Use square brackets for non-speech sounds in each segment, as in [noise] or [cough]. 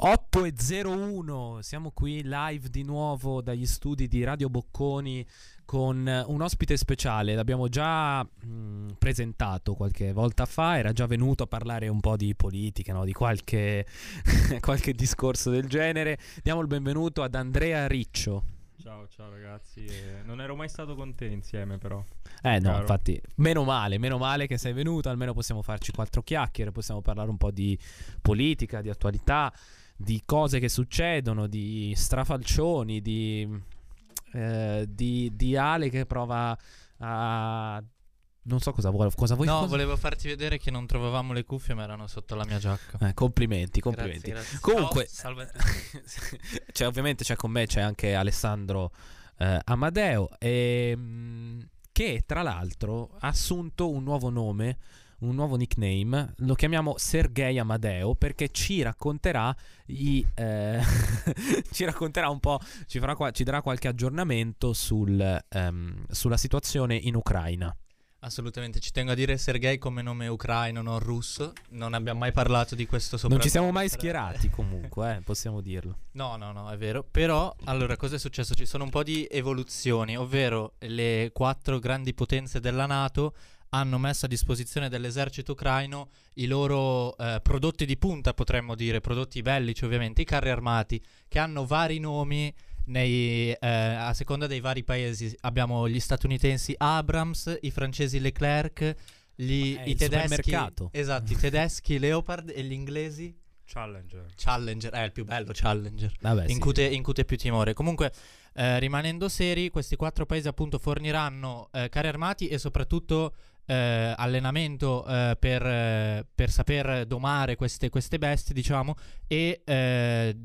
8.01, siamo qui live di nuovo dagli studi di Radio Bocconi con un ospite speciale, l'abbiamo già mh, presentato qualche volta fa, era già venuto a parlare un po' di politica, no? di qualche, [laughs] qualche discorso del genere. Diamo il benvenuto ad Andrea Riccio. Ciao, ciao ragazzi, eh, non ero mai stato con te insieme però. Eh no, Caro. infatti, meno male, meno male che sei venuto, almeno possiamo farci quattro chiacchiere, possiamo parlare un po' di politica, di attualità di cose che succedono, di strafalcioni, di, eh, di, di Ale che prova a non so cosa vuoi. Cosa vuoi no, cosa... volevo farti vedere che non trovavamo le cuffie, ma erano sotto la mia giacca. Eh, complimenti, complimenti. Grazie, grazie. Comunque, oh, salve. [laughs] cioè, ovviamente c'è con me c'è anche Alessandro eh, Amadeo, ehm, che tra l'altro ha assunto un nuovo nome un nuovo nickname, lo chiamiamo Sergei Amadeo perché ci racconterà, i, eh, [laughs] ci racconterà un po', ci, qua, ci, darà qualche aggiornamento sul, um, sulla situazione in Ucraina. Assolutamente, ci tengo a dire Sergei come nome ucraino, non russo. Non abbiamo mai parlato di questo sopra. Non ci siamo mai schierati comunque, eh, possiamo dirlo. No, no, no, è vero. Però, allora, cosa è successo? Ci sono un po' di evoluzioni, ovvero le quattro grandi potenze della Nato hanno messo a disposizione dell'esercito ucraino i loro eh, prodotti di punta, potremmo dire, prodotti bellici ovviamente, i carri armati, che hanno vari nomi nei, eh, a seconda dei vari paesi. Abbiamo gli statunitensi Abrams, i francesi Leclerc, gli, eh, i tedeschi... Esatto, i [laughs] tedeschi Leopard e gli inglesi... Challenger. Challenger, è il più bello Challenger. Vabbè, incute, sì. incute più timore. Comunque, eh, rimanendo seri, questi quattro paesi appunto forniranno eh, carri armati e soprattutto eh, allenamento eh, per, eh, per, saper domare queste, queste, bestie, diciamo, e eh,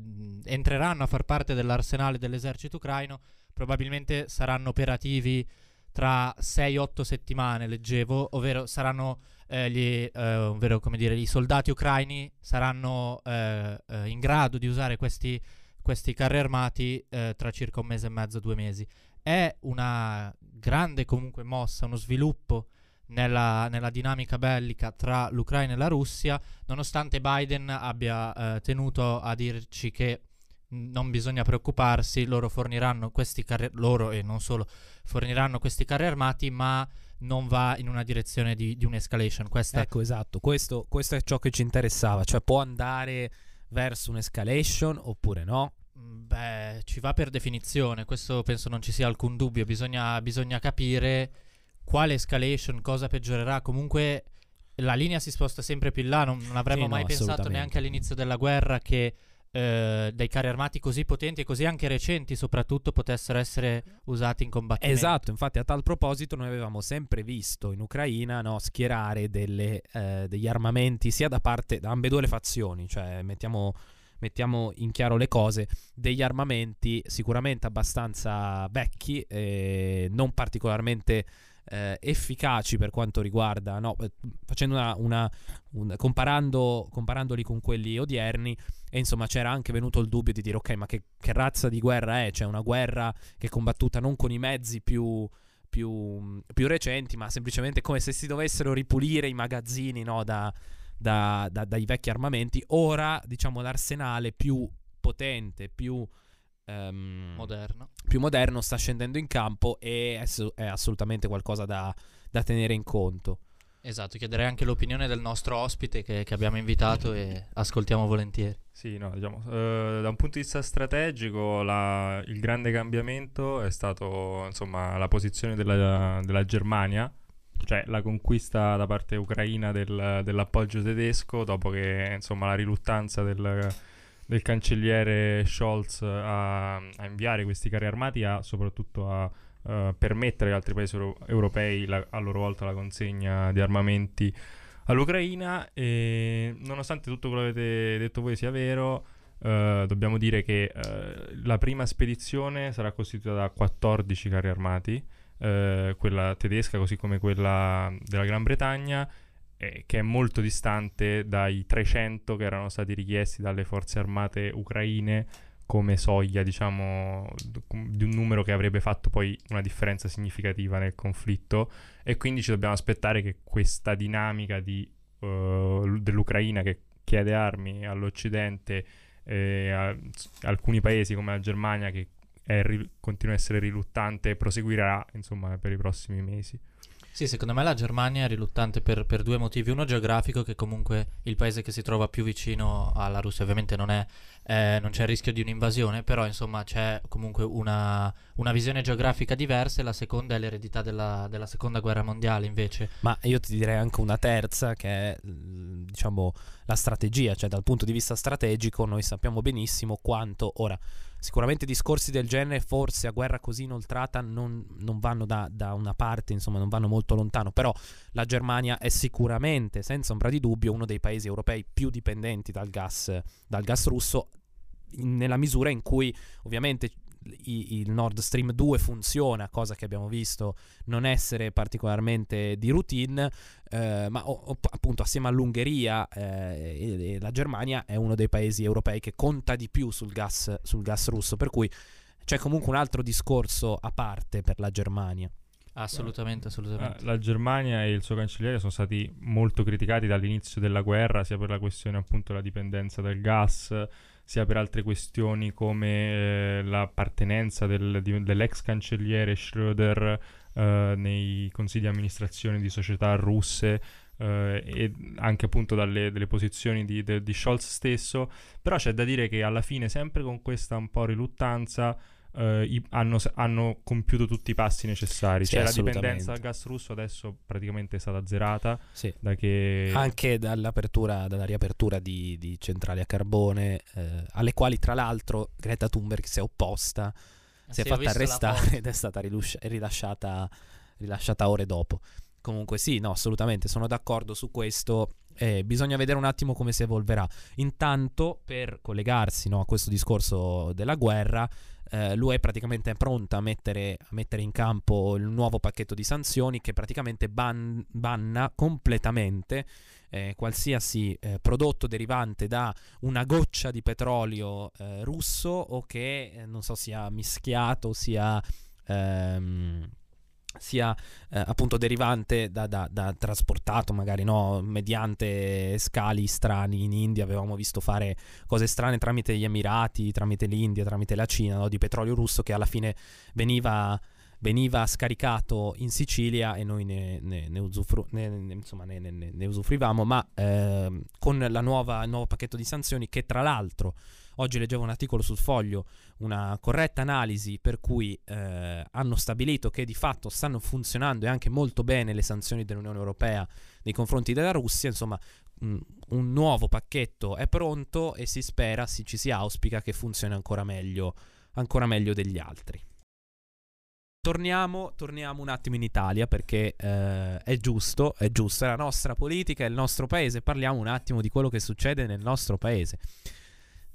entreranno a far parte dell'arsenale dell'esercito ucraino. Probabilmente saranno operativi tra 6-8 settimane, leggevo, ovvero saranno eh, gli, eh, ovvero, come dire, i soldati ucraini saranno in grado di usare questi, questi carri armati tra circa un mese e mezzo, due mesi. È una grande comunque mossa, uno sviluppo nella, nella, dinamica bellica tra l'Ucraina e la Russia, nonostante Biden abbia eh, tenuto a dirci che non bisogna preoccuparsi, loro forniranno questi carri loro e non solo forniranno questi carri armati, ma non va in una direzione di, di un'escalation. Questa... Ecco, esatto, questo, questo è ciò che ci interessava, cioè può andare verso un'escalation oppure no? Mm, beh, ci va per definizione, questo penso non ci sia alcun dubbio, bisogna, bisogna capire quale escalation, cosa peggiorerà. Comunque la linea si sposta sempre più in là. Non, non avremmo sì, mai no, pensato neanche all'inizio della guerra che eh, dei carri armati così potenti e così anche recenti, soprattutto, potessero essere usati in combattimento. Esatto, infatti, a tal proposito, noi avevamo sempre visto in Ucraina no, schierare delle, eh, degli armamenti sia da parte da ambedue le fazioni, cioè mettiamo mettiamo in chiaro le cose, degli armamenti sicuramente abbastanza vecchi, eh, non particolarmente eh, efficaci per quanto riguarda, no, eh, facendo una, una un, comparando, comparandoli con quelli odierni, e insomma c'era anche venuto il dubbio di dire ok, ma che, che razza di guerra è? C'è una guerra che è combattuta non con i mezzi più... Più, più, recenti, ma semplicemente come se si dovessero ripulire i magazzini no, da, da, da, dai vecchi armamenti. Ora, diciamo, l'arsenale più potente, più um, moderno. più moderno sta scendendo in campo e è, è assolutamente qualcosa da, da, tenere in conto. Esatto, chiederei anche l'opinione del nostro ospite che, che abbiamo invitato e ascoltiamo volentieri. Sì, no, diciamo, eh, da un punto di vista strategico la, il grande cambiamento è stato insomma, la posizione della, della Germania, cioè la conquista da parte ucraina del, dell'appoggio tedesco dopo che insomma, la riluttanza del del cancelliere Scholz a, a inviare questi carri armati, a soprattutto a uh, permettere agli altri paesi euro- europei la, a loro volta la consegna di armamenti all'Ucraina. E nonostante tutto quello che avete detto voi sia vero, uh, dobbiamo dire che uh, la prima spedizione sarà costituita da 14 carri armati. quella tedesca così come quella della Gran Bretagna eh, che è molto distante dai 300 che erano stati richiesti dalle forze armate ucraine come soglia, diciamo, di un numero che avrebbe fatto poi una differenza significativa nel conflitto e quindi ci dobbiamo aspettare che questa dinamica di, uh, dell'Ucraina che chiede armi all'Occidente e a- s- alcuni paesi come la Germania che è continua a essere riluttante proseguirà insomma per i prossimi mesi. Sì, secondo me la Germania è riluttante per, per due motivi. Uno geografico, che comunque il paese che si trova più vicino alla Russia, ovviamente non, è, eh, non c'è il rischio di un'invasione, però insomma c'è comunque una, una visione geografica diversa e la seconda è l'eredità della, della seconda guerra mondiale invece. Ma io ti direi anche una terza che è diciamo la strategia, cioè dal punto di vista strategico noi sappiamo benissimo quanto ora sicuramente discorsi del genere forse a guerra così inoltrata non, non vanno da, da una parte, insomma non vanno molto lontano, però la Germania è sicuramente senza ombra di dubbio uno dei paesi europei più dipendenti dal gas, dal gas russo nella misura in cui ovviamente il Nord Stream 2 funziona, cosa che abbiamo visto non essere particolarmente di routine, eh, ma o- appunto assieme all'Ungheria eh, e, e la Germania è uno dei paesi europei che conta di più sul gas, sul gas russo, per cui c'è comunque un altro discorso a parte per la Germania. Assolutamente, assolutamente. Eh, La Germania e il suo cancelliere sono stati molto criticati dall'inizio della guerra, sia per la questione appunto della dipendenza dal gas, sia per altre questioni come eh, l'appartenenza del- di- dell'ex cancelliere Schröder eh, nei consigli di amministrazione di società russe. eh, e anche appunto dalle posizioni di, de- di Scholz stesso però c'è da dire che alla fine sempre con questa un po' riluttanza eh, i- hanno, hanno compiuto tutti i passi necessari. Sì, cioè la dipendenza dal gas russo adesso praticamente è stata azzerata Sì. da che Anche dall'apertura, dalla riapertura di, di centrali a carbone, eh, alle quali tra l'altro Greta Thunberg si è opposta, si è fatta arrestare [laughs] ed è stata riluscia- rilasciata, rilasciata ore dopo. Comunque sì, no, assolutamente, sono d'accordo su questo. eh, bisogna vedere un attimo come si evolverà. Intanto, per collegarsi no, a questo discorso della guerra, eh, l'UE praticamente è pronta a mettere, a mettere in campo il nuovo pacchetto di sanzioni che praticamente ban- banna completamente eh, qualsiasi eh, prodotto derivante da una goccia di petrolio eh, russo o che eh, non so sia mischiato sia ehm, sia eh, appunto derivante da, da- da trasportato magari no mediante scali strani in India. Avevamo visto fare cose strane tramite gli Emirati tramite l'India tramite la Cina no, di petrolio russo che alla fine veniva veniva scaricato in Sicilia e noi ne, ne- ne usufru- insomma, ne- usufruivamo, ma ehm, con nuova, il nuovo pacchetto di sanzioni che tra l'altro oggi leggevo un articolo sul foglio, una corretta analisi per cui eh, hanno stabilito che di fatto stanno funzionando e anche molto bene le sanzioni dell'Unione Europea nei confronti della Russia, insomma mh, un nuovo pacchetto è pronto e si spera, si, ci si auspica che funzioni ancora meglio, ancora meglio degli altri. Torniamo, torniamo un attimo in Italia perché eh, è giusto, è giusto, è la nostra politica, è il nostro paese. Parliamo un attimo di quello che succede nel nostro paese.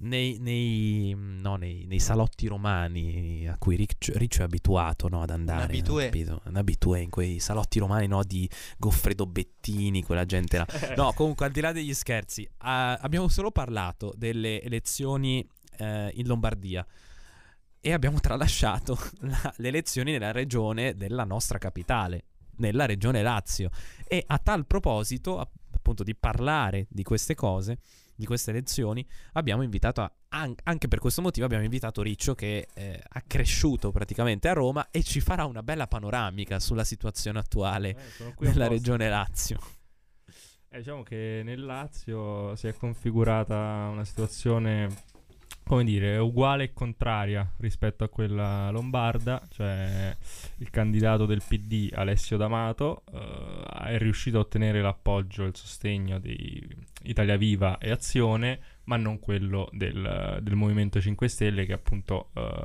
Nei, nei, no, nei, nei salotti romani a cui Riccio, Riccio è abituato no, ad andare, abitué. capito? un abitué in quei salotti romani no, di Goffredo Bettini, quella gente là. No, comunque al di là degli scherzi, ah, abbiamo solo parlato delle elezioni eh, in Lombardia e abbiamo tralasciato [laughs] la- le elezioni nella regione della nostra capitale, nella regione Lazio. E a tal proposito, app- appunto, di parlare di queste cose, di queste elezioni, abbiamo invitato, a- an- anche per questo motivo, abbiamo invitato Riccio che eh, ha cresciuto praticamente a Roma e ci farà una bella panoramica sulla situazione attuale Eh, apposta. regione Lazio. Eh, diciamo che nel Lazio si è configurata una situazione, come dire, uguale e contraria rispetto a quella lombarda, cioè il candidato del PD Alessio D'Amato eh, è riuscito a ottenere l'appoggio e il sostegno di Italia Viva e Azione, ma non quello del, del Movimento 5 Stelle che appunto eh,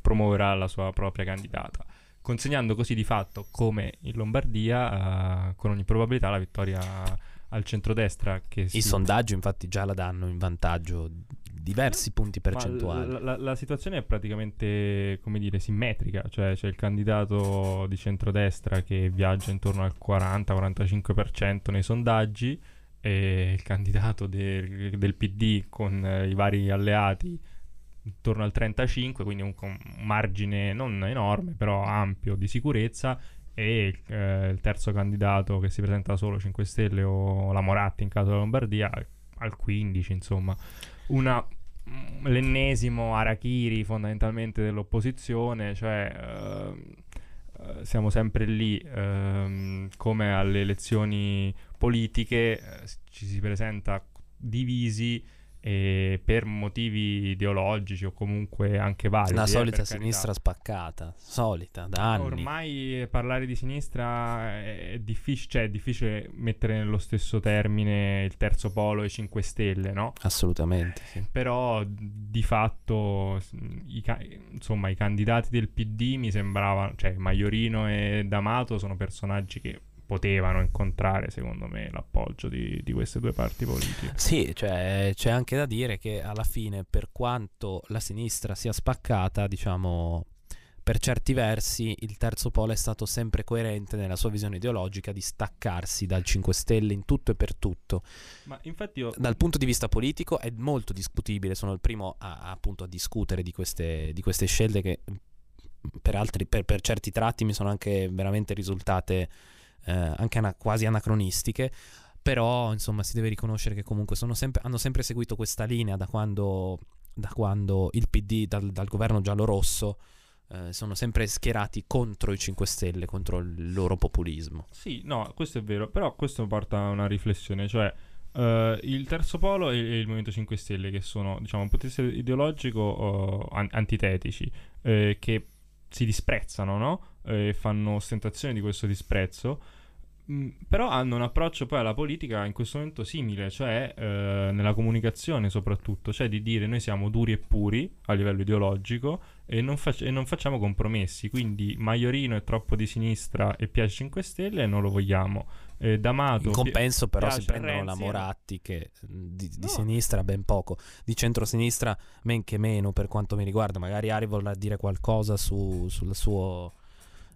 promuoverà la sua propria candidata consegnando così di fatto, come in Lombardia, eh, con ogni probabilità la vittoria al centrodestra. Che si- I sondaggi infatti già la danno in vantaggio diversi punti percentuali. La, la- la situazione è praticamente, come dire, simmetrica, cioè c'è il candidato di centrodestra che viaggia intorno al 40-45% nei sondaggi e il candidato del- del PD con eh, i vari alleati intorno al 35, quindi un, un margine non enorme, però ampio di sicurezza. E eh, il terzo candidato che si presenta solo 5 Stelle o la Moratti in caso della Lombardia al 15, insomma, una mm, l'ennesimo Arachiri fondamentalmente dell'opposizione, cioè ehm, eh, siamo sempre lì ehm, come alle elezioni politiche, eh, ci si presenta divisi e per motivi ideologici o comunque anche validi. La eh, solita per sinistra carità. spaccata, solita, da anni. Ormai parlare di sinistra è difficile, cioè è difficile mettere nello stesso termine il terzo polo e i 5 Stelle, no? Assolutamente, sì. Però di fatto i, ca- insomma, i candidati del PD mi sembravano, cioè Maiorino e D'Amato sono personaggi che potevano incontrare secondo me l'appoggio di, di queste due parti politiche. Sì, cioè, c'è anche da dire che alla fine, per quanto la sinistra sia spaccata, diciamo, per certi versi il terzo polo è stato sempre coerente nella sua visione ideologica di staccarsi dal 5 Stelle in tutto e per tutto. Ma infatti io... Dal punto di vista politico è molto discutibile, sono il primo a, appunto a discutere di queste, di queste scelte che per, altri, per, per certi tratti mi sono anche veramente risultate eh, anche ana- quasi anacronistiche. Però, insomma, si deve riconoscere che comunque sempre, hanno sempre seguito questa linea da quando, da quando il PD, dal, dal governo giallo-rosso, eh, sono sempre schierati contro i 5 Stelle, contro il loro populismo. Sì, no, questo è vero, però questo porta a una riflessione, cioè eh, il terzo polo e, il Movimento 5 Stelle che sono, diciamo, un vista ideologico an- antitetici, eh, che si disprezzano, no? E fanno ostentazione di questo disprezzo, Mm, però hanno un approccio poi alla politica in questo momento simile, cioè eh, nella comunicazione soprattutto, cioè di dire noi siamo duri e puri a livello ideologico e non, fac- e non facciamo compromessi, quindi Maiorino è troppo di sinistra e piace 5 Stelle e non lo vogliamo. Eh, D'Amato In compenso, però, si prendono la Renzi, Moratti, che mm, di, di No. sinistra ben poco, di centrosinistra men che meno per quanto mi riguarda. Magari Ari vorrà dire qualcosa su- sul suo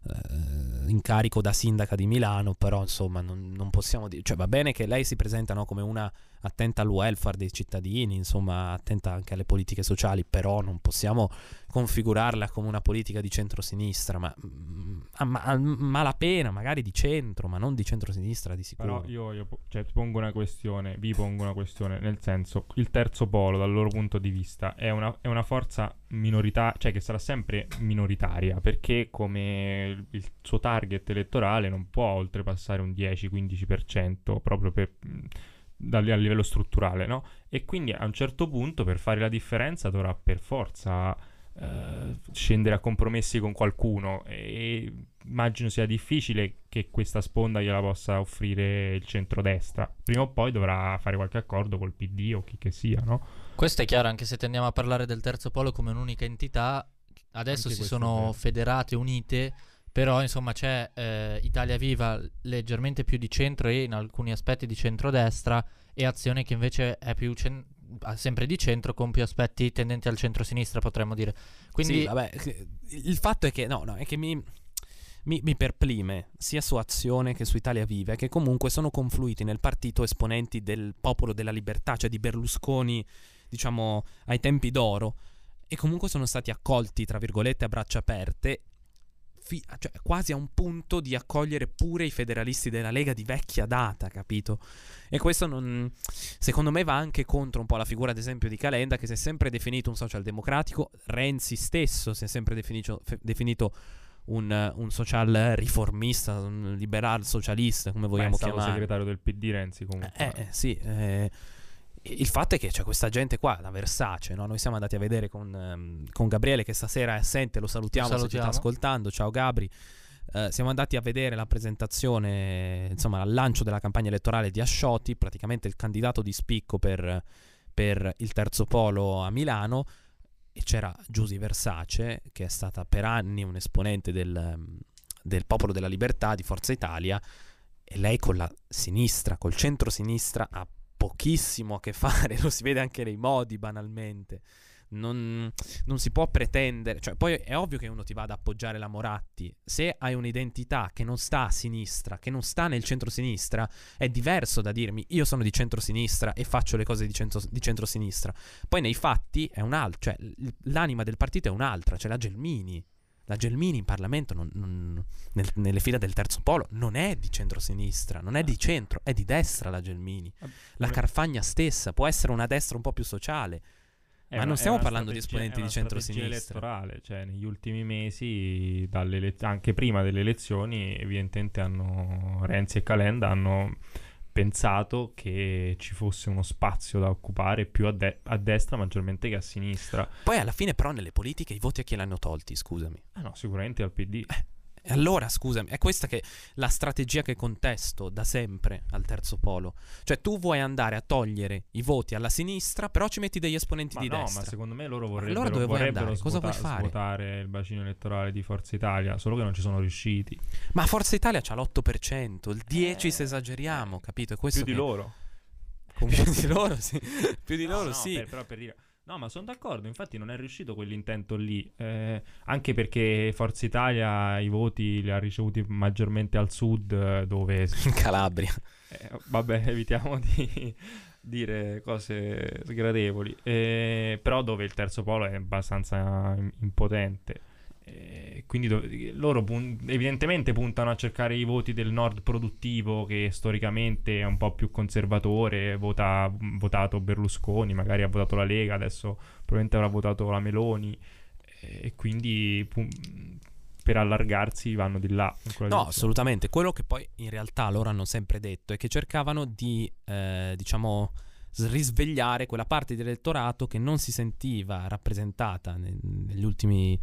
eh, incarico da sindaca di Milano, però insomma non, non possiamo dire, cioè va bene che lei si presenta come una attenta al welfare dei cittadini, insomma attenta anche alle politiche sociali, però non possiamo configurarla come una politica di centrosinistra, ma mm, a, ma- a malapena, magari di centro, ma non di centrosinistra di sicuro. Però io, io cioè, pongo una questione, vi pongo una questione, nel senso, il terzo polo dal loro punto di vista è una, è una forza minoritaria, cioè che sarà sempre minoritaria, perché come il, suo target elettorale non può oltrepassare un 10-15% proprio per, lì a livello strutturale, no? E quindi a un certo punto per fare la differenza dovrà per forza eh, scendere a compromessi con qualcuno e immagino sia difficile che questa sponda gliela possa offrire il centrodestra. Prima o poi dovrà fare qualche accordo col PD o chi che sia, no? Questo è chiaro, anche se tendiamo a parlare del terzo polo come un'unica entità, adesso Anche si sono federate, unite, però insomma c'è eh, Italia Viva leggermente più di centro e in alcuni aspetti di centrodestra e Azione che invece è più cen- sempre di centro con più aspetti tendenti al centro-sinistra potremmo dire. Quindi Sì, vabbè, il fatto è che no, no, è che mi, mi, mi perplime sia su Azione che su Italia Viva, che comunque sono confluiti nel partito esponenti del popolo della libertà, cioè di Berlusconi, diciamo, ai tempi d'oro, e comunque sono stati accolti, tra virgolette, a braccia aperte. Fi- cioè, quasi a un punto di accogliere pure i federalisti della Lega di vecchia data, capito? E questo non, secondo me va anche contro un po' la figura, ad esempio, di Calenda, che si è sempre definito un socialdemocratico. Renzi stesso si è sempre definito, fe- definito un, un social riformista, un liberal socialista, come Beh, vogliamo è stato chiamare. segretario del PD Renzi comunque. Eh, eh, sì, eh, il fatto è che c'è questa gente qua, la Versace, no? noi siamo andati a vedere con, ehm, con Gabriele che stasera è assente, lo salutiamo, Lo se ci sta salutiamo. ascoltando, ciao Gabri. Eh, siamo andati a vedere la presentazione, insomma, al lancio della campagna elettorale di Ascioti, praticamente il candidato di spicco per, per il terzo polo a Milano. E c'era Giusy Versace, che è stata per anni un esponente del, del Popolo della Libertà di Forza Italia, e lei con la sinistra, col centro-sinistra, ha pochissimo a che fare, [laughs] lo si vede anche nei modi banalmente. Non, non si può pretendere, cioè poi è ovvio che uno ti va ad appoggiare la Moratti, se hai un'identità che non sta a sinistra, che non sta nel centro-sinistra, è diverso da dirmi io sono di centro-sinistra e faccio le cose di, centro, di centro-sinistra. Poi nei fatti è un altro, cioè l'anima del partito è un'altra, c'è la Gelmini. La Gelmini in Parlamento, non- non- nel- nelle fila del terzo polo, non è di centro-sinistra, non è di centro, è di destra la Gelmini. La Carfagna stessa può essere una destra un po' più sociale. Eh, Ma non è stiamo una parlando di esponenti è una di centrosinistra. elettorale, cioè negli ultimi mesi, anche prima delle elezioni, evidentemente hanno Renzi e Calenda hanno pensato che ci fosse uno spazio da occupare più a, de- a destra maggiormente che a sinistra. Poi alla fine però nelle politiche i voti a chi l'hanno tolti, scusami. Ah no, sicuramente al PD. E allora, scusami, è questa che la strategia che contesto da sempre al terzo polo. Cioè tu vuoi andare a togliere i voti alla sinistra, però ci metti degli esponenti Ma di no, destra. ma secondo me loro allora vorrebbero, dove vuoi vorrebbero andare? Cosa vuoi svuota- fare? svuotare il bacino elettorale di Forza Italia, solo che non ci sono riusciti. Ma Forza Italia c'ha l'8%, il 10% Eh, se esageriamo, capito? È questo Più di che- loro. Più di [laughs] loro, sì. Più di No, loro, no, sì. per- però per dire... No, ma sono d'accordo, infatti non è riuscito quell'intento lì, eh, anche perché Forza Italia i voti li ha ricevuti maggiormente al sud, eh, dove... [laughs] In Calabria. eh, vabbè, evitiamo di dire cose sgradevoli, eh, però dove il terzo polo è abbastanza im- impotente. Eh, quindi do- loro pun- evidentemente puntano a cercare i voti del nord produttivo che storicamente è un po' più conservatore, vota, votato Berlusconi, magari ha votato la Lega, adesso probabilmente avrà votato la Meloni eh, e quindi pun- per allargarsi vanno di là. No, assolutamente. Quello che poi in realtà loro hanno sempre detto è che cercavano di, eh, diciamo, risvegliare quella parte di elettorato che non si sentiva rappresentata ne- negli ultimi,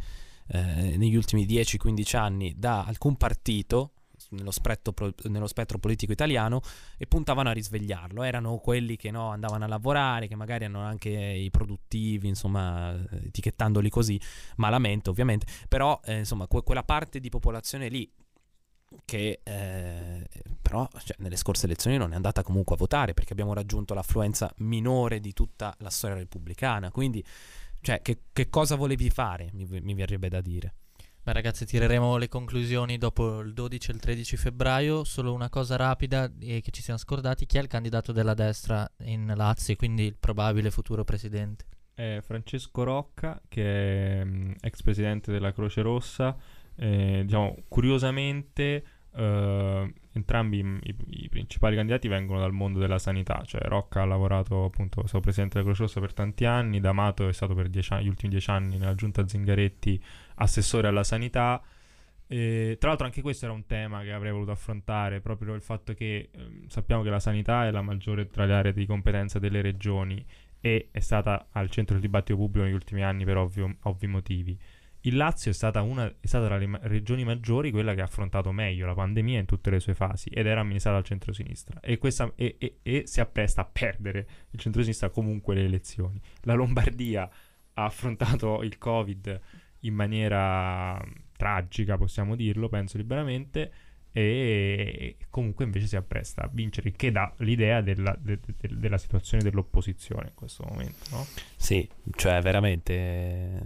eh, negli ultimi 10-15 anni da alcun partito nello pro- nello spettro politico italiano e puntavano a risvegliarlo. Erano quelli che no, andavano a lavorare, che magari hanno anche i produttivi, insomma, etichettandoli così, malamente ovviamente, però eh, insomma que- quella parte di popolazione lì che eh, però cioè, nelle scorse elezioni non è andata comunque a votare perché abbiamo raggiunto l'affluenza minore di tutta la storia repubblicana. Quindi, cioè, che, che cosa volevi fare? Mi, mi verrebbe da dire. Beh ragazzi tireremo le conclusioni dopo il 12 e il 13 febbraio, solo una cosa rapida e che ci siamo scordati, chi è il candidato della destra in Lazio, quindi il probabile futuro presidente? è Francesco Rocca, che è mm, ex presidente della Croce Rossa. Eh, diciamo, curiosamente, eh, entrambi i, i- principali candidati vengono dal mondo della sanità. Cioè, Rocca ha lavorato appunto, stato presidente della Croce Rossa per tanti anni, D'Amato è stato per anni- gli ultimi dieci anni nella giunta Zingaretti assessore alla sanità. E, tra l'altro anche questo era un tema che avrei voluto affrontare, proprio il fatto che ehm, sappiamo che la sanità è la maggiore tra le aree di competenza delle regioni e è stata al centro del dibattito pubblico negli ultimi anni per ovvio- ovvi motivi. Il Lazio è stata, una, è stata tra le regioni maggiori quella che ha affrontato meglio la pandemia in tutte le sue fasi ed era amministrata dal centro-sinistra e, questa- e- e- e si appresta a perdere il centro-sinistra comunque le elezioni. La Lombardia ha affrontato il Covid in maniera tragica, possiamo dirlo, penso liberamente, e comunque invece si appresta a vincere, che dà l'idea della, de- de- della situazione dell'opposizione in questo momento, no? Sì, cioè veramente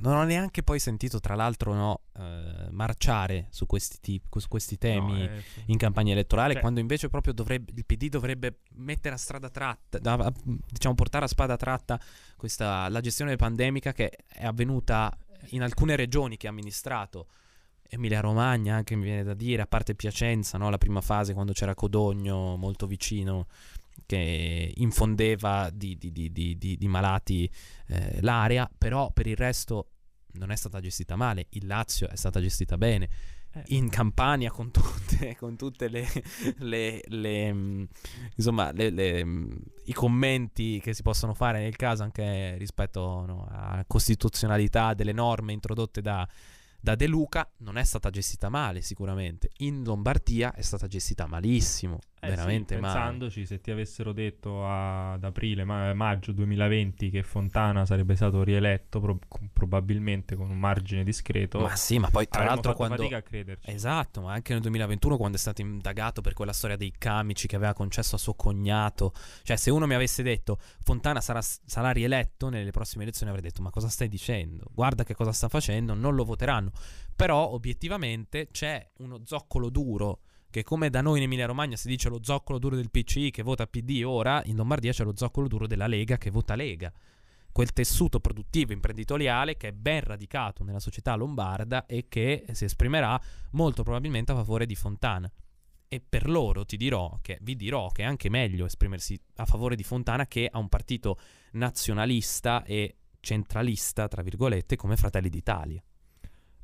non ho neanche poi sentito tra l'altro no, eh, marciare su questi, tip- su questi temi No, eh, in campagna elettorale Cioè- quando invece proprio dovrebbe, il PD dovrebbe mettere a strada tratta, da- diciamo portare a spada tratta questa, la gestione pandemica che è avvenuta in alcune regioni che ha amministrato. Emilia Romagna anche mi viene da dire, a parte Piacenza, no? la prima fase quando c'era Codogno molto vicino che infondeva di, di- di- di- di- di malati eh, l'area, però per il resto non è stata gestita male, il Lazio è stata gestita bene, eh, in Campania con tutte, [laughs] con tutte le, le- le, mm, insomma, mm, i commenti che si possono fare nel caso anche rispetto no, alla costituzionalità delle norme introdotte da, da De Luca, non è stata gestita male sicuramente. In Lombardia è stata gestita malissimo, eh sì, veramente male. pensandoci, se ti avessero detto ad aprile, ma- maggio 2020 che Fontana sarebbe stato rieletto, pro- probabilmente con un margine discreto, Ma sì, ma poi tra l'altro quando... fatica a crederci. Esatto, ma anche nel 2021 quando è stato indagato per quella storia dei camici che aveva concesso a suo cognato, cioè se uno mi avesse detto Fontana sarà, sarà rieletto nelle prossime elezioni avrei detto ma cosa stai dicendo? Guarda che cosa sta facendo, non lo voteranno. Però obiettivamente c'è uno zoccolo duro che come da noi in Emilia Romagna si dice lo zoccolo duro del PCI che vota PD ora, in Lombardia c'è lo zoccolo duro della Lega che vota Lega. Quel tessuto produttivo imprenditoriale che è ben radicato nella società lombarda e che si esprimerà molto probabilmente a favore di Fontana. e per loro ti dirò che, vi dirò che è anche meglio esprimersi a favore di Fontana che a un partito nazionalista e centralista, tra virgolette, come Fratelli d'Italia.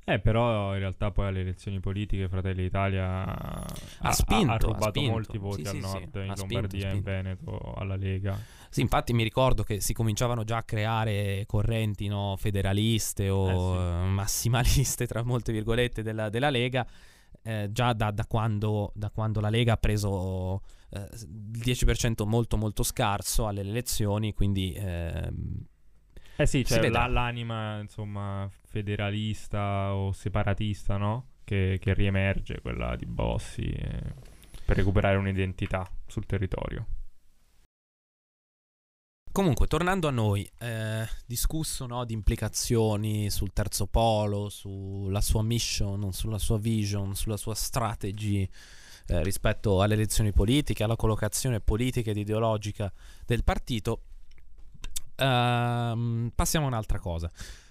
Eh, però in realtà poi alle elezioni politiche Fratelli d'Italia ha, ha, spinto, ha rubato ha spinto. molti voti sì, al sì, nord, sì. in Lombardia spinto, e in Veneto, alla Lega. Sì, infatti mi ricordo che si cominciavano già a creare correnti no, federaliste o Eh, sì. massimaliste, tra molte virgolette, della, della Lega, eh, già da, da quando, da quando la Lega ha preso eh, il 10% molto molto scarso alle elezioni, quindi... Eh sì, vedrà. la- l'anima, insomma, federalista o separatista, no? Che, che riemerge, quella di Bossi, eh, per recuperare un'identità sul territorio. Comunque, tornando a noi, eh, discusso no, di implicazioni sul terzo polo, sulla sua mission, sulla sua vision, sulla sua strategy eh, rispetto alle elezioni politiche, alla collocazione politica ed ideologica del partito. Ehm, passiamo a un'altra cosa.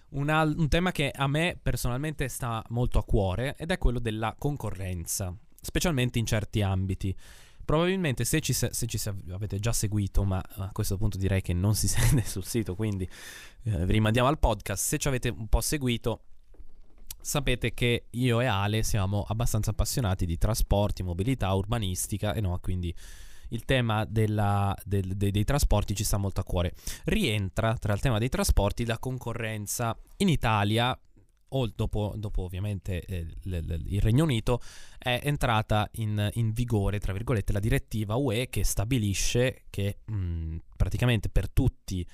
Un, al- un tema che a me personalmente sta molto a cuore ed è quello della concorrenza, specialmente in certi ambiti. Probabilmente se ci, se, ci avete già seguito, ma a questo punto direi che non si [laughs] sente sul sito, quindi eh, vi rimandiamo al podcast. Se ci avete un po' seguito, sapete che io e Ale siamo abbastanza appassionati di trasporti, mobilità, urbanistica e no, quindi il tema della, del- dei, dei trasporti ci sta molto a cuore. Rientra tra il tema dei trasporti la concorrenza in Italia. Dopo, dopo ovviamente eh, l- l- il Regno Unito è entrata in, in vigore, tra virgolette, la direttiva UE che stabilisce che mh, praticamente per tutti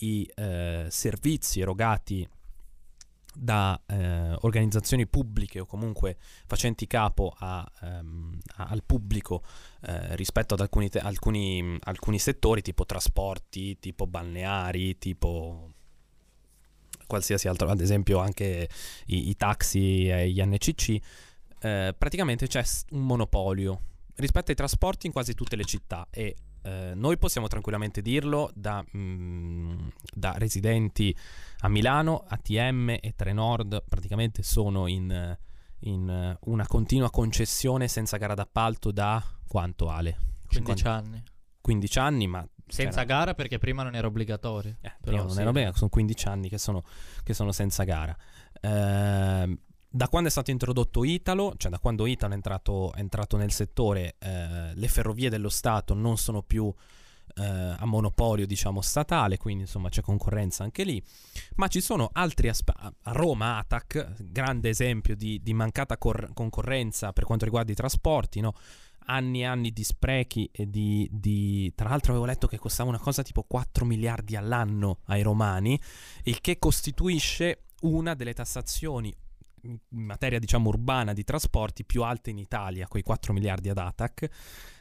i eh, servizi erogati da eh, organizzazioni pubbliche o comunque facenti capo a, ehm, a- al pubblico eh, rispetto ad alcuni, te- alcuni, alcuni settori tipo trasporti, tipo balneari, tipo qualsiasi altro, ad esempio anche i, i taxi e gli NCC, eh, praticamente c'è un monopolio rispetto ai trasporti in quasi tutte le città e eh, noi possiamo tranquillamente dirlo da, mm, da residenti a Milano, ATM e Trenord praticamente sono in, in eh, una continua concessione senza gara d'appalto da quanto Ale? 15 50 anni. 15 anni, ma Senza Cioè, gara perché prima non era obbligatorio. eh, Però non sì. era bene, sono 15 anni che sono, che sono senza gara. Ehm, da quando è stato introdotto Italo, cioè da quando Italo è entrato, è entrato nel settore, eh, le ferrovie dello Stato non sono più eh, a monopolio, diciamo, statale, quindi insomma c'è concorrenza anche lì. Ma ci sono altri aspetti. A Roma Atac, grande esempio di, di mancata cor- concorrenza per quanto riguarda i trasporti, no? Anni e anni di sprechi e di, di- Tra l'altro avevo letto che costava una cosa tipo 4 miliardi all'anno ai romani, il che costituisce una delle tassazioni in materia diciamo urbana di trasporti più alte in Italia, quei 4 miliardi ad ATAC,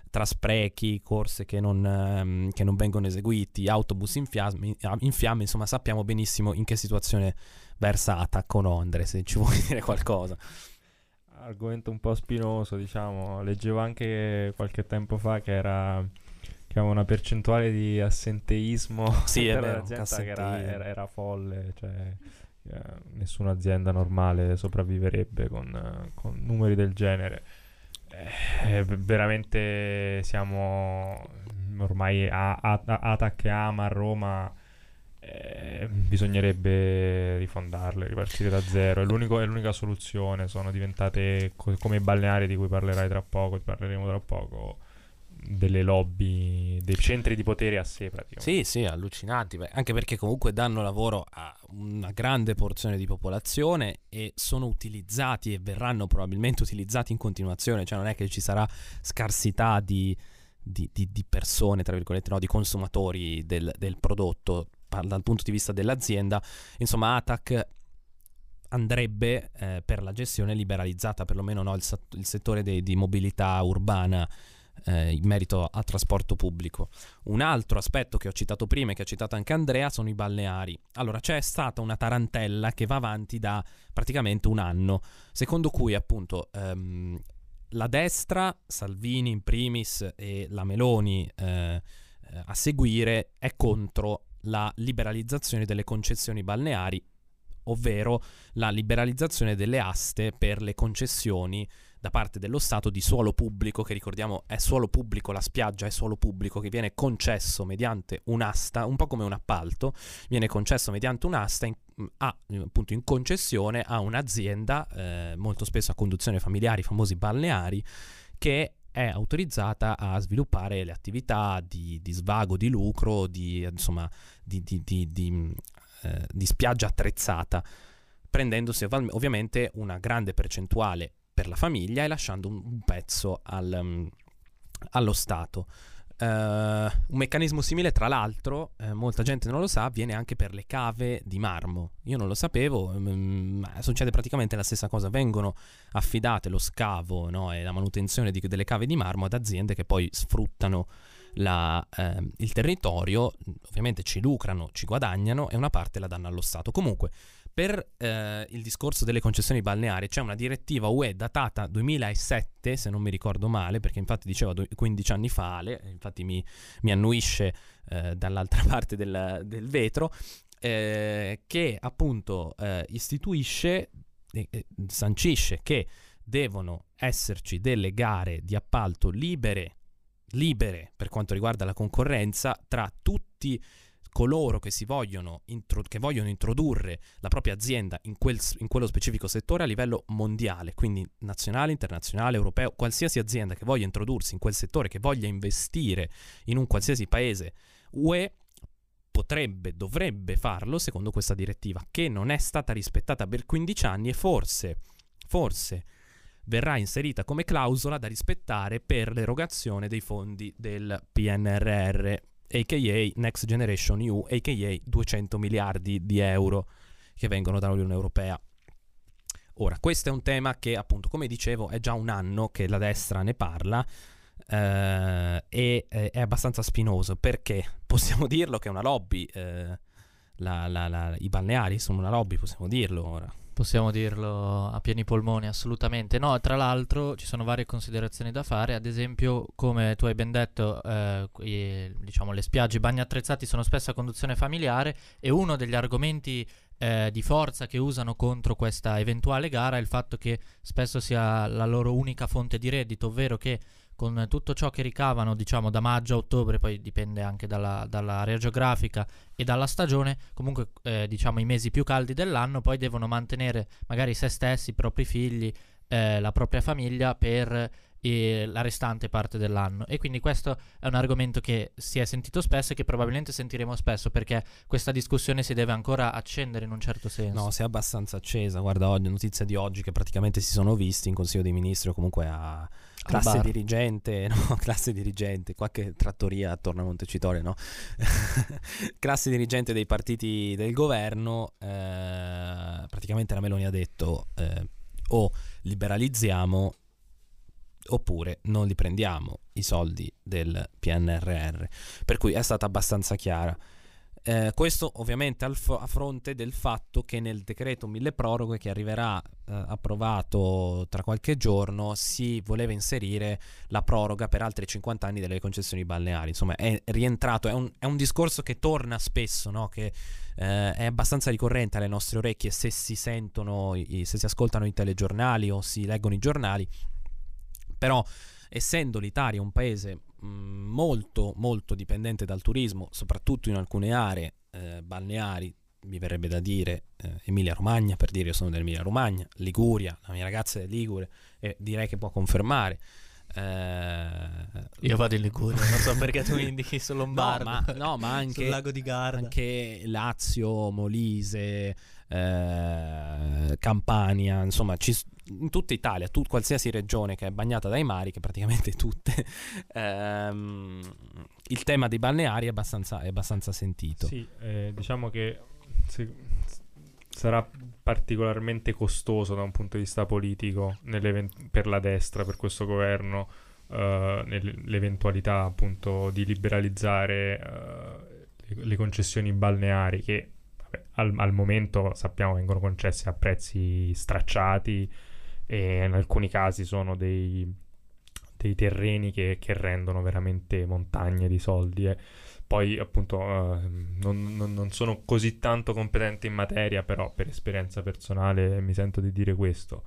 tra sprechi, corse che non, ehm, che non vengono eseguiti, autobus in fiamme, in fiamme, insomma sappiamo benissimo in che situazione versa ATAC o no Andre, se ci [laughs] vuoi dire qualcosa. Argomento un po' spinoso, diciamo. Leggevo anche qualche tempo fa che era che aveva una percentuale di assenteismo Sì, all'interno [laughs] vero, dell'azienda che era, era- era folle, cioè eh, nessuna azienda normale sopravviverebbe con, con numeri del genere. Eh, veramente siamo ormai a, a, a- Atac Ama a Roma. eh, bisognerebbe rifondarle, ripartire da zero. È, è l'unica soluzione. Sono diventate co- come i balneari di cui parlerai tra poco. Parleremo tra poco. Delle lobby, dei centri di potere a sé, praticamente. Sì, sì, allucinanti, beh, anche perché comunque danno lavoro a una grande porzione di popolazione e sono utilizzati e verranno probabilmente utilizzati in continuazione, cioè non è che ci sarà scarsità di, di- di- di persone, tra virgolette, no, di consumatori del, del prodotto par- dal punto di vista dell'azienda. Insomma, ATAC andrebbe eh, per la gestione liberalizzata, perlomeno no, il, il settore dei- di mobilità urbana eh, in merito al trasporto pubblico. Un altro aspetto che ho citato prima e che ha citato anche Andrea sono i balneari. Allora, c'è stata una tarantella che va avanti da praticamente un anno, secondo cui appunto ehm, la destra, Salvini in primis e la Meloni eh, eh, a seguire, è contro la liberalizzazione delle concessioni balneari, ovvero la liberalizzazione delle aste per le concessioni da parte dello Stato di suolo pubblico, che ricordiamo è suolo pubblico, la spiaggia è suolo pubblico, che viene concesso mediante un'asta, un po' come un appalto, viene concesso mediante un'asta in, a, appunto in concessione a un'azienda, eh, molto spesso a conduzione familiare, i famosi balneari, che è autorizzata a sviluppare le attività di, di svago, di lucro, di, insomma, di, di eh, spiaggia attrezzata, prendendosi ov- ovviamente una grande percentuale per la famiglia e lasciando un, pezzo al, um, allo Stato. Uh, un meccanismo simile, tra l'altro, eh, molta gente non lo sa, avviene anche per le cave di marmo. Io non lo sapevo, mm, succede praticamente la stessa cosa. Vengono affidate lo scavo no, e la manutenzione di, delle cave di marmo ad aziende che poi sfruttano la, eh, il territorio, ovviamente ci lucrano, ci guadagnano e una parte la danno allo Stato. Comunque, per eh, il discorso delle concessioni balneari c'è una direttiva UE datata 2007, se non mi ricordo male, perché infatti diceva 15 anni fa, Ale, infatti mi, mi annuisce eh, dall'altra [laughs] parte del, del vetro, eh, che appunto eh, istituisce, sancisce che devono esserci delle gare di appalto libere, libere per quanto riguarda la concorrenza tra tutti i coloro che, vogliono, intro- che vogliono introdurre la propria azienda in, quel, in, quello specifico settore a livello mondiale, quindi nazionale, internazionale, europeo, qualsiasi azienda che voglia introdursi in quel settore, che voglia investire in un qualsiasi paese UE, potrebbe, dovrebbe farlo secondo questa direttiva, che non è stata rispettata per 15 anni e forse, forse verrà inserita come clausola da rispettare per l'erogazione dei fondi del PNRR a.k.a. Next Generation EU, a.k.a. 200 miliardi di euro che vengono dall'Unione Europea. Ora, questo è un tema che, appunto, come dicevo, è già un anno che la destra ne parla eh, e eh, è abbastanza spinoso perché [laughs] possiamo dirlo che è una lobby. Eh, la, la, la, I balneari sono una lobby, possiamo dirlo ora. Possiamo dirlo a pieni polmoni, assolutamente. No, tra l'altro ci sono varie considerazioni da fare, ad esempio, come tu hai ben detto, eh, i, diciamo, le spiagge, i bagni attrezzati sono spesso a conduzione familiare e uno degli argomenti eh, di forza che usano contro questa eventuale gara è il fatto che spesso sia la loro unica fonte di reddito, ovvero che con tutto ciò che ricavano, diciamo da maggio a ottobre, poi dipende anche dalla, dall'area geografica e dalla stagione, comunque eh, diciamo i mesi più caldi dell'anno, poi devono mantenere magari se stessi, i propri figli, eh, la propria famiglia per eh, la restante parte dell'anno. E quindi questo è un argomento che si è sentito spesso e che probabilmente sentiremo spesso perché questa discussione si deve ancora accendere in un certo senso. No, si è abbastanza accesa. Guarda, oggi, notizia di oggi che praticamente si sono visti in Consiglio dei Ministri o comunque a classe dirigente, [laughs] no, classe dirigente, qualche trattoria attorno a Montecitorio, no? [laughs] classe dirigente dei partiti del governo, eh, praticamente la Meloni ha detto eh, o liberalizziamo oppure non li prendiamo i soldi del PNRR, per cui è stata abbastanza chiara. Eh, questo ovviamente f- a fronte del fatto che nel decreto mille proroghe che arriverà eh, approvato tra qualche giorno si voleva inserire la proroga per altri 50 anni delle concessioni balneari. Insomma, è rientrato, è un, è un discorso che torna spesso, no? che eh, è abbastanza ricorrente alle nostre orecchie se si sentono, i, se si ascoltano i telegiornali o si leggono i giornali. Però essendo l'Italia un paese molto molto dipendente dal turismo, soprattutto in alcune aree eh, balneari, mi verrebbe da dire eh, Emilia Romagna, per dire io sono dell'Emilia Romagna, Liguria, la mia ragazza è Ligure e direi che può confermare. Eh, io vado in Liguria, non so perché tu [laughs] indichi sul Lombardo. No, ma, no, ma anche, lago di Garda. anche Lazio, Molise, eh, Campania, insomma, ci, in tutta Italia, tut, qualsiasi regione che è bagnata dai mari, che praticamente tutte, [laughs] ehm, il tema dei balneari è abbastanza, è abbastanza sentito. Sì, eh, diciamo che se, sarà particolarmente costoso da un punto di vista politico per la destra, per questo governo, uh, nell'eventualità appunto di liberalizzare uh, le, le, concessioni balneari che vabbè, al, al, momento sappiamo vengono concesse a prezzi stracciati e in alcuni casi sono dei, dei terreni che, che, rendono veramente montagne di soldi. Eh. Poi appunto uh, non, non, non, sono così tanto competente in materia, però per esperienza personale mi sento di dire questo.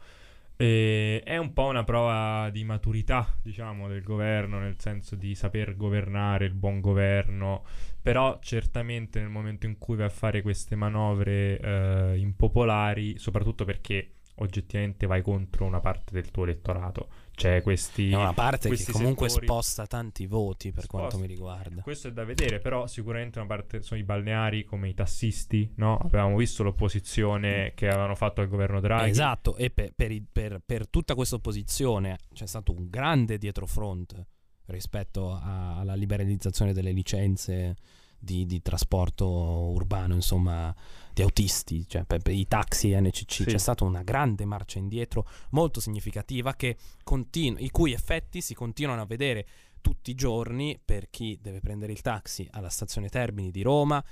E è un po' una prova di maturità, diciamo, del governo, nel senso di saper governare, il buon governo, però certamente nel momento in cui vai a fare queste manovre eh, impopolari, soprattutto perché oggettivamente vai contro una parte del tuo elettorato. C'è questi. È una parte che comunque settori- sposta tanti voti per Sposta. quanto mi riguarda. Questo è da vedere, però sicuramente una parte sono i balneari come i tassisti, no? Avevamo visto l'opposizione che avevano fatto al governo Draghi. Esatto, e per, per per- per tutta questa opposizione c'è stato un grande dietrofront rispetto a- alla liberalizzazione delle licenze di, di trasporto urbano, insomma, di autisti, cioè per, per i taxi NCC. Sì. C'è stata una grande marcia indietro molto significativa che continu- i cui effetti si continuano a vedere tutti i giorni per chi deve prendere il taxi alla stazione Termini di Roma,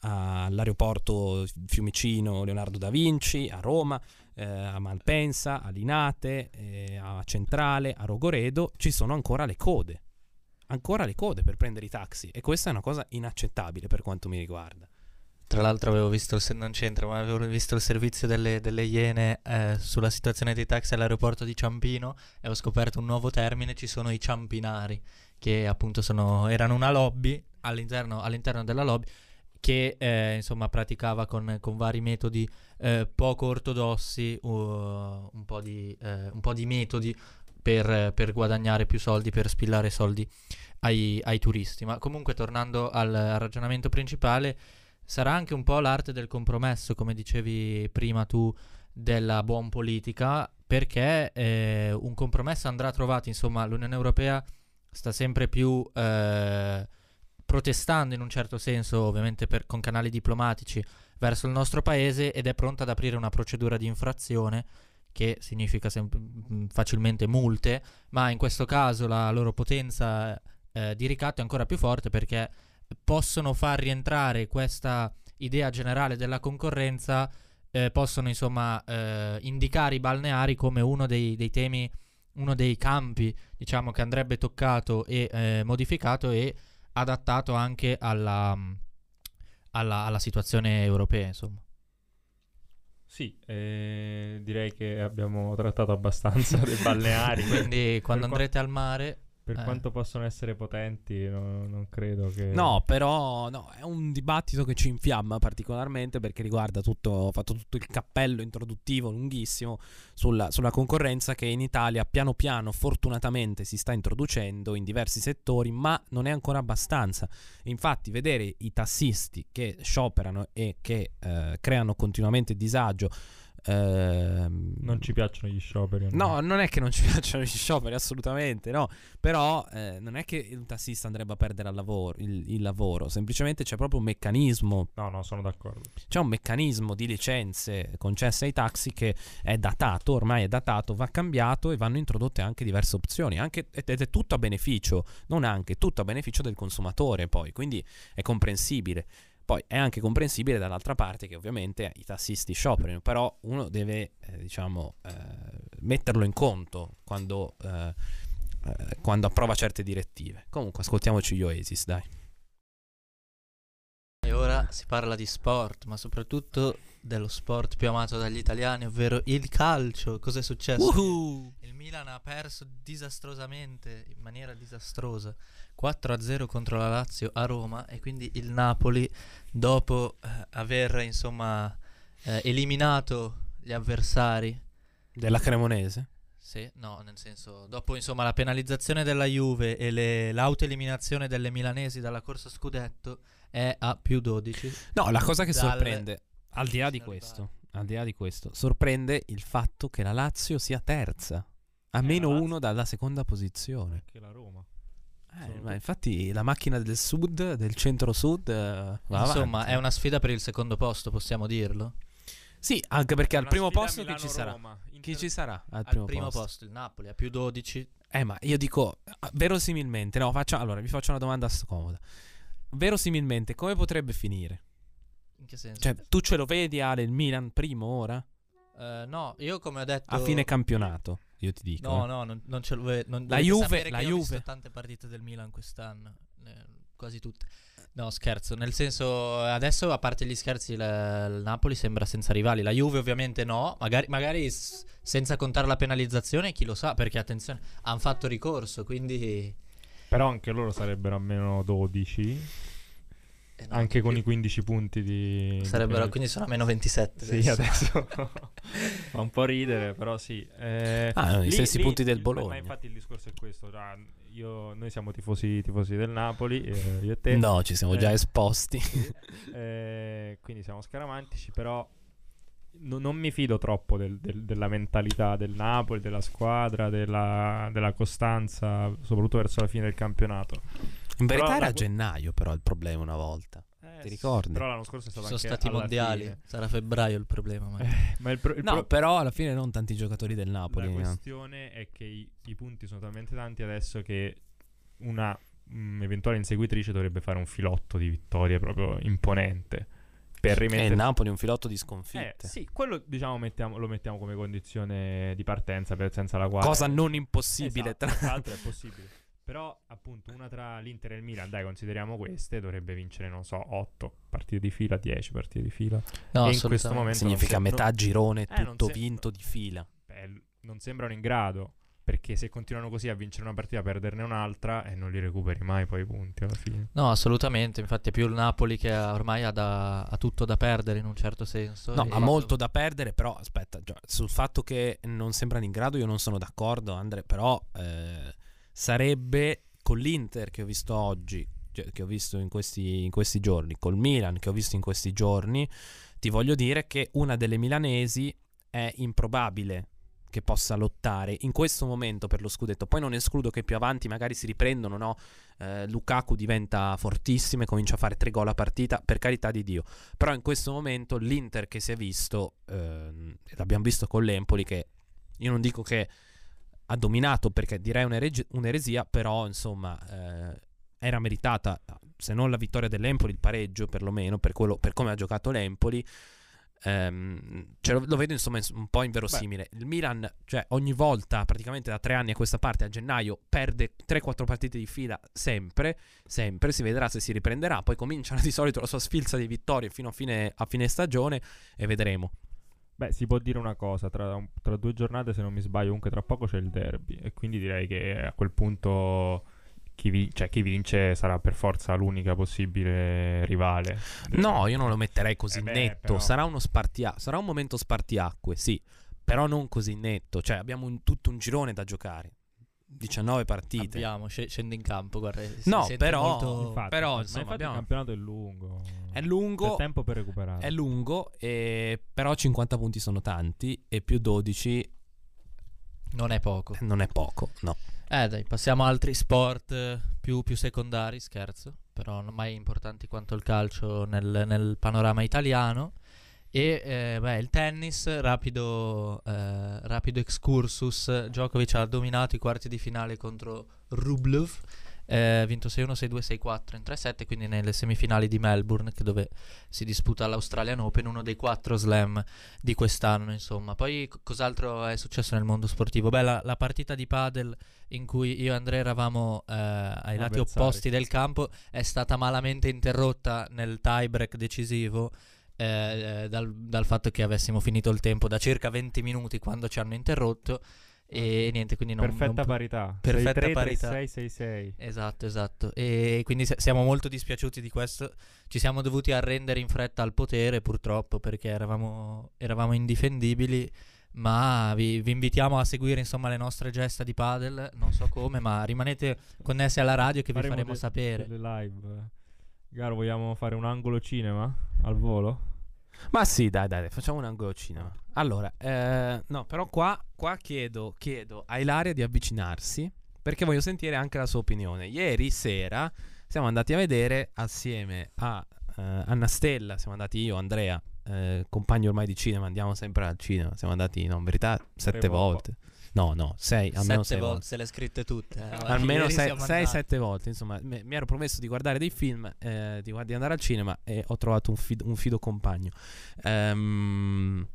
all'aeroporto Fiumicino Leonardo da Vinci a Roma, eh, a Malpensa, a Linate, eh, a Centrale, a Rogoredo, ci sono ancora le code. Ancora le code per prendere i taxi e questa è una cosa inaccettabile per quanto mi riguarda. Tra l'altro avevo visto, se- non c'entra, ma avevo visto il servizio delle, delle Iene eh, sulla situazione dei taxi all'aeroporto di Ciampino e ho scoperto un nuovo termine, ci sono i ciampinari, che appunto sono, erano una lobby all'interno, all'interno della lobby che eh, insomma praticava con, con vari metodi eh, poco ortodossi uh, un, po di, eh, un po' di metodi per, per guadagnare più soldi, per spillare soldi ai, ai turisti. Ma comunque tornando al- al ragionamento principale, sarà anche un po' l'arte del compromesso, come dicevi prima tu, della buon politica, perché eh, un compromesso andrà trovato, insomma, l'Unione Europea sta sempre più eh, protestando in un certo senso, ovviamente per- con canali diplomatici, verso il nostro paese ed è pronta ad aprire una procedura di infrazione che significa sem- mh, facilmente multe, ma in questo caso la loro potenza eh, di ricatto è ancora più forte perché possono far rientrare questa idea generale della concorrenza, eh, possono insomma eh, indicare i balneari come uno dei, dei temi, uno dei campi diciamo che andrebbe toccato e eh, modificato e adattato anche alla, alla, alla situazione europea insomma. Sì, eh, direi che abbiamo trattato abbastanza dei balneari. [laughs] Quindi quando qua- andrete al mare Per Eh. quanto possono essere potenti, no- non credo che... No, però no, è un dibattito che ci infiamma particolarmente perché riguarda tutto, ho fatto tutto il cappello introduttivo lunghissimo sulla, sulla concorrenza che in Italia piano piano fortunatamente si sta introducendo in diversi settori, ma non è ancora abbastanza. Infatti vedere i tassisti che scioperano e che eh, creano continuamente disagio ehm, Non ci piacciono gli scioperi. No, non è che non ci [laughs] piacciono gli scioperi, assolutamente no. Però eh, non è che un tassista andrebbe a perdere il lavoro, il, il lavoro, semplicemente c'è proprio un meccanismo, No, no, sono d'accordo. c'è un meccanismo di licenze concesse ai taxi che è datato, ormai è datato, va cambiato e vanno introdotte anche diverse opzioni, anche, ed è tutto a beneficio, non anche, tutto a beneficio del consumatore poi, quindi è comprensibile. Poi è anche comprensibile dall'altra parte che ovviamente i tassisti scioperino, però uno deve, eh, diciamo, eh, metterlo in conto quando, eh, eh, quando approva certe direttive. Comunque, ascoltiamoci gli Oasis, dai. E ora si parla di sport, ma soprattutto dello sport più amato dagli italiani, ovvero il calcio. Cos'è successo? Uhu! Il Milan ha perso disastrosamente, in maniera disastrosa, 4-0 contro la Lazio a Roma e quindi il Napoli, dopo eh, aver insomma eh, eliminato gli avversari, Della Cremonese? sì, no, nel senso, dopo insomma la penalizzazione della Juve e le- l'autoeliminazione delle milanesi dalla corsa scudetto è a più 12. No, la cosa che Dal- sorprende, al di là di questo, al di là di questo, sorprende il fatto che la Lazio sia terza, a Eh, meno uno dalla seconda posizione. Anche la Roma. Eh, ma infatti la macchina del sud, del centro-sud, eh, va Insomma, avanti. è una sfida per il secondo posto, possiamo dirlo. Sì, anche perché al primo posto chi ci sarà? Milano-Roma. Chi Inter- ci sarà al Al primo, primo posto? posto il Napoli a più 12. Eh, ma io dico, verosimilmente, no, faccio, allora vi faccio una domanda scomoda. Verosimilmente, come potrebbe finire? In che senso? Cioè, tu ce lo vedi, Ale, il Milan primo ora? Eh, no, io come ho detto A fine campionato, io ti dico. No, eh. no, non, non ce lo vedo. non- La Juve- la io ho visto Juve. tante partite del Milan quest'anno, eh, quasi tutte. No, scherzo, nel senso, adesso a parte gli scherzi, il, il Napoli sembra senza rivali, la Juve ovviamente no, magari, magari s- senza contare la penalizzazione, chi lo sa, perché attenzione, hanno fatto ricorso, quindi... Però anche loro sarebbero a meno 12, eh no, anche con i 15 punti di... di Sarebbero, penalità. quindi sono a meno 27. Sì, adesso [laughs] fa un po' ridere, però sì. Eh, Ah, no, i lì- stessi lì- punti del Bologna. Ma infatti il discorso è questo. cioè, io- noi siamo tifosi, tifosi del Napoli, eh, io e te. No, ci siamo già Eh, esposti. eh, quindi siamo scaramantici, però no- non mi fido troppo del- del- della mentalità del Napoli, della squadra, della, della costanza, soprattutto verso la fine del campionato. In verità Però era a gennaio, però, il problema una volta. Eh, Ti ricordi? Però l'anno scorso è stato Sono anche stati i mondiali, fine. sarà febbraio il problema. ma- Eh, ma il pro- il No, pro- però alla fine non tanti giocatori del Napoli. La eh. questione è che i, i punti sono talmente tanti adesso che una mm, eventuale inseguitrice dovrebbe fare un filotto di vittorie proprio imponente per E il rimettere Napoli è un filotto di eh, sconfitte. sì, quello diciamo mettiamo- lo mettiamo come condizione di partenza per, senza la quale Cosa non impossibile. Esatto, tra- tra l'altro è possibile. Però appunto una tra l'Inter e il Milan, dai, consideriamo queste, dovrebbe vincere, non so, 8 partite di fila, 10 partite di fila. No, e in questo assolutamente. momento Significa non sem- metà girone, Eh, tutto vinto di fila. beh, non sembrano in grado. Perché se continuano così a vincere una partita, a perderne un'altra, e non li recuperi mai poi i punti alla fine. No, assolutamente. Infatti, è più il Napoli che ha- ormai ha, da- ha tutto da perdere in un certo senso. No, E- ha molto da perdere, però aspetta, già, sul fatto che non sembrano in grado io non sono d'accordo, Andre, però eh, sarebbe con l'Inter che ho visto oggi, cioè, che ho visto in questi, in questi giorni, col Milan che ho visto in questi giorni, ti voglio dire che una delle milanesi è improbabile che possa lottare in questo momento per lo scudetto. Poi non escludo che più avanti magari si riprendono, no? Eh, Lukaku diventa fortissimo e comincia a fare tre gol a partita, per carità di Dio. Però in questo momento l'Inter che si è visto, ehm, e l'abbiamo visto con l'Empoli, che io non dico che ha dominato perché direi un'ereg- un'eresia, però insomma eh, era meritata, se non la vittoria dell'Empoli, il pareggio perlomeno, per, quello, per come ha giocato l'Empoli. Ehm, cioè, lo, lo vedo insomma ins- un po' inverosimile. Il Milan, cioè, ogni volta, praticamente da tre anni a questa parte, a gennaio, perde 3-4 partite di fila sempre. Sempre. Si vedrà se si riprenderà. Poi comincia di solito la sua sfilza di vittorie fino a fine, a fine stagione e vedremo. Beh, si può dire una cosa, tra, tra due giornate, se non mi sbaglio, comunque tra poco c'è il derby. E quindi direi che a quel punto chi, vi- cioè, chi vince sarà per forza l'unica possibile rivale. No, io non lo metterei così Eh beh, netto. però- Sarà uno spartia- sarà un momento spartiacque, sì, però non così netto. Cioè, abbiamo un- tutto un girone da giocare. 19 partite. Abbiamo, sce- scende in campo, guarda. si No, sente però- molto- Infatti, però, ma insomma, infatti abbiamo- il campionato è lungo. È lungo, C'è tempo per recuperare. è lungo, e- però 50 punti sono tanti e più 12 Non è poco. non è poco, no. Eh dai, passiamo a altri sport più, più secondari, scherzo, però non mai importanti quanto il calcio nel, nel panorama italiano. E eh, beh, il tennis, rapido, eh, rapido excursus, Djokovic ha dominato i quarti di finale contro Rublev, eh, vinto 6-1, 6-2, 6-4 in 3-7, quindi nelle semifinali di Melbourne, che dove si disputa l'Australian Open, uno dei quattro slam di quest'anno, insomma. Poi c- cos'altro è successo nel mondo sportivo? Beh, la, la partita di padel in cui io e Andrea eravamo eh, ai lati opposti del campo è stata malamente interrotta nel tie break decisivo eh, eh, dal, dal fatto che avessimo finito il tempo da circa 20 minuti quando ci hanno interrotto e niente, quindi non... Perfetta non parità. Perfetta 6-3, parità. 6-6. Esatto, esatto. E quindi se- siamo molto dispiaciuti di questo. Ci siamo dovuti arrendere in fretta al potere, purtroppo, perché eravamo, eravamo indifendibili. Ma vi, vi invitiamo a seguire insomma le nostre gesta di padel. Non so come, ma rimanete connessi alla radio che vi faremo de- sapere. delle live. Garo, vogliamo fare un angolo cinema al volo? Ma sì, dai, dai, facciamo un angolo cinema. Allora, eh, no, però qua, qua chiedo, chiedo a Ilaria di avvicinarsi perché voglio sentire anche la sua opinione. Ieri sera siamo andati a vedere assieme a eh, Anna Stella, siamo andati io, Andrea, eh, compagni ormai di cinema, andiamo sempre al cinema. Siamo andati, no, in verità, sette volte. No, no, sei, almeno Sette sei volte, volte. se le scritte tutte. eh. Almeno Ieri sei- siamo 6-7 volte. Insomma, me- mi ero promesso di guardare dei film, eh, di, di andare al cinema e ho trovato un, fid- un fido compagno. Ehm,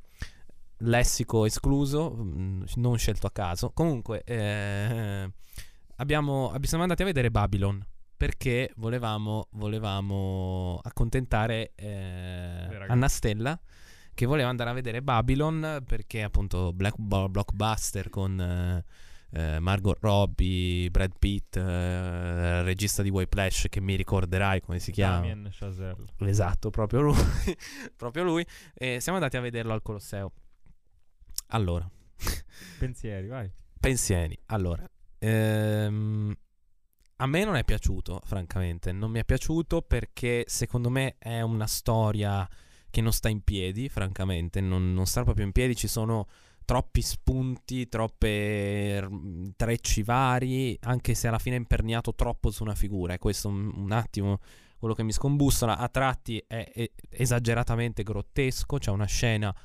lessico escluso, mm, non scelto a caso. Comunque, eh, abbiamo, abbi- siamo andati a vedere Babylon. perché volevamo, volevamo accontentare eh, ragazze. Che voleva andare a vedere Babylon perché appunto Black Blockbuster con eh, eh, Margot Robbie, Brad Pitt, eh, regista di Whiplash che mi ricorderai come si chiama. Damien Chazelle. Esatto, proprio lui. [laughs] proprio lui. E siamo andati a vederlo al Colosseo. Allora, Pensieri, vai. pensieri. Allora, ehm, a me non è piaciuto, francamente. Non mi è piaciuto perché secondo me è una storia che non sta in piedi, francamente. Non, non sta proprio in piedi. Ci sono troppi spunti, troppe mm, trecci vari, anche se alla fine è imperniato troppo su una figura. E questo un, un attimo quello che mi scombussola. A tratti è, è esageratamente grottesco. C'è una scena,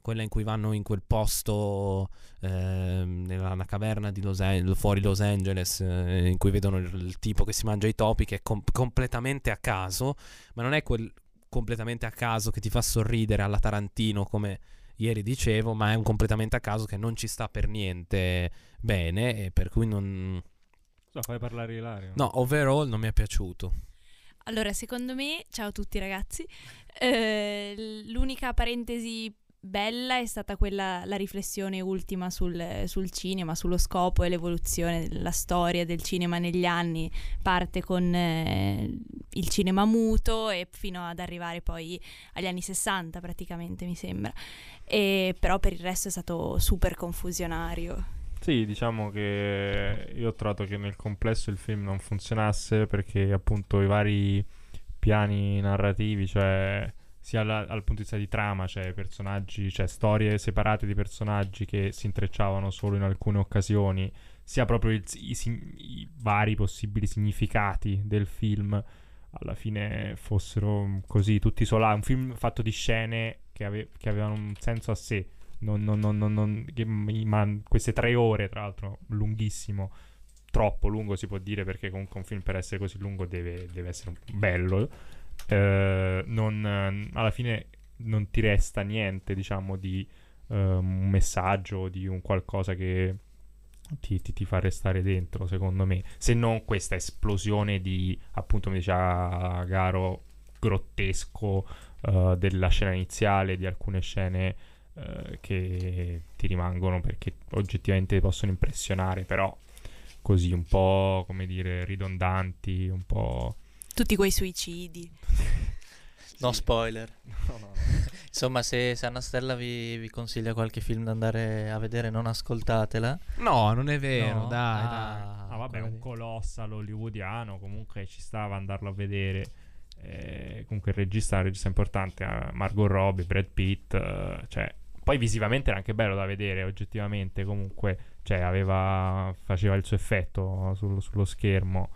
quella in cui vanno in quel posto, ehm, nella caverna di Los An- fuori Los Angeles, eh, in cui vedono il, il tipo che si mangia i topi, che è com- completamente a caso, ma non è quel completamente a caso che ti fa sorridere alla Tarantino come ieri dicevo, ma è un completamente a caso che non ci sta per niente bene e per cui non... So, fai parlare Ilario. No, overall non mi è piaciuto. Allora, secondo me, ciao a tutti ragazzi, eh, l'unica parentesi bella è stata quella, la riflessione ultima sul, sul cinema, sullo scopo e l'evoluzione della storia del cinema negli anni. Parte con eh, il cinema muto e fino ad arrivare poi agli anni 60 praticamente, mi sembra. E, però per il resto è stato super confusionario. Sì, diciamo che io ho trovato che nel complesso il film non funzionasse perché appunto i vari piani narrativi, cioè sia alla- dal punto di vista di trama, cioè personaggi, cioè storie separate di personaggi che si intrecciavano solo in alcune occasioni, sia proprio il- i, sig- i vari possibili significati del film alla fine fossero così tutti isolati, un film fatto di scene che, ave- che avevano un senso a sé. Non, non- non- che- ma queste tre ore, tra l'altro, lunghissimo, troppo lungo si può dire perché comunque un film per essere così lungo deve, deve essere bello. Eh, eh, alla fine non ti resta niente, diciamo, di eh, un messaggio, di un qualcosa che ti, ti- ti fa restare dentro, secondo me. Se non questa esplosione di, appunto, mi diceva Garo, grottesco eh, della scena iniziale, di alcune scene eh, che ti rimangono perché oggettivamente possono impressionare, però così un po', come dire, ridondanti, un po'... Tutti quei suicidi. [laughs] No Sì. spoiler. [laughs] No, no, Insomma, se, se Anna Stella vi, vi consiglia qualche film da andare a vedere, non ascoltatela. No, non è vero, No? dai, Ah, dai. Ah, vabbè, un colossal hollywoodiano, comunque ci stava andarlo a vedere. Eh, comunque il regista è un regista importante, eh, Margot Robbie, Brad Pitt, eh, cioè, poi visivamente era anche bello da vedere, oggettivamente, comunque, cioè, aveva, faceva il suo effetto sul- sullo schermo.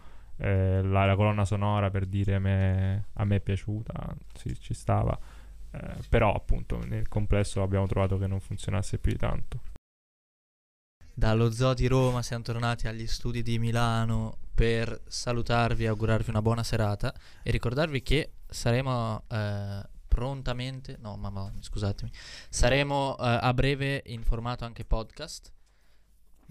Eh, la, la colonna sonora, per dire, me- a me è piaciuta, sì, ci stava. Eh, però, appunto, nel complesso abbiamo trovato che non funzionasse più di tanto. Dallo Zoo di Roma siamo tornati agli studi di Milano per salutarvi augurarvi una buona serata e ricordarvi che saremo eh, prontamente, no mamma scusatemi, saremo eh, a breve in formato anche podcast.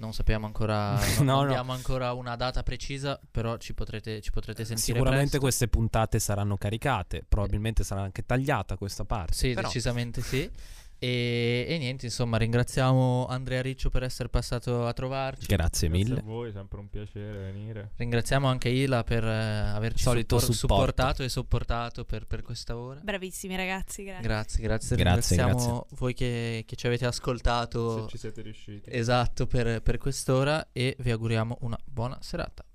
Non sappiamo ancora, [laughs] non No, no. abbiamo ancora una data precisa, però ci potrete, ci potrete sentire Sicuramente presto. queste puntate saranno caricate, probabilmente sarà anche tagliata questa parte. Sì, però- decisamente sì. [laughs] E, e niente, insomma, ringraziamo Andrea Riccio per essere passato a trovarci. Grazie Grazie mille. a voi, sempre un piacere venire. Ringraziamo anche Ila per eh, averci Solito suppor- supporto. supportato e sopportato per, per questa ora. Bravissimi ragazzi, grazie. Grazie, grazie. Grazie, Ringraziamo voi che, che ci avete ascoltato Se ci siete riusciti. esatto per, per quest'ora e vi auguriamo una buona serata.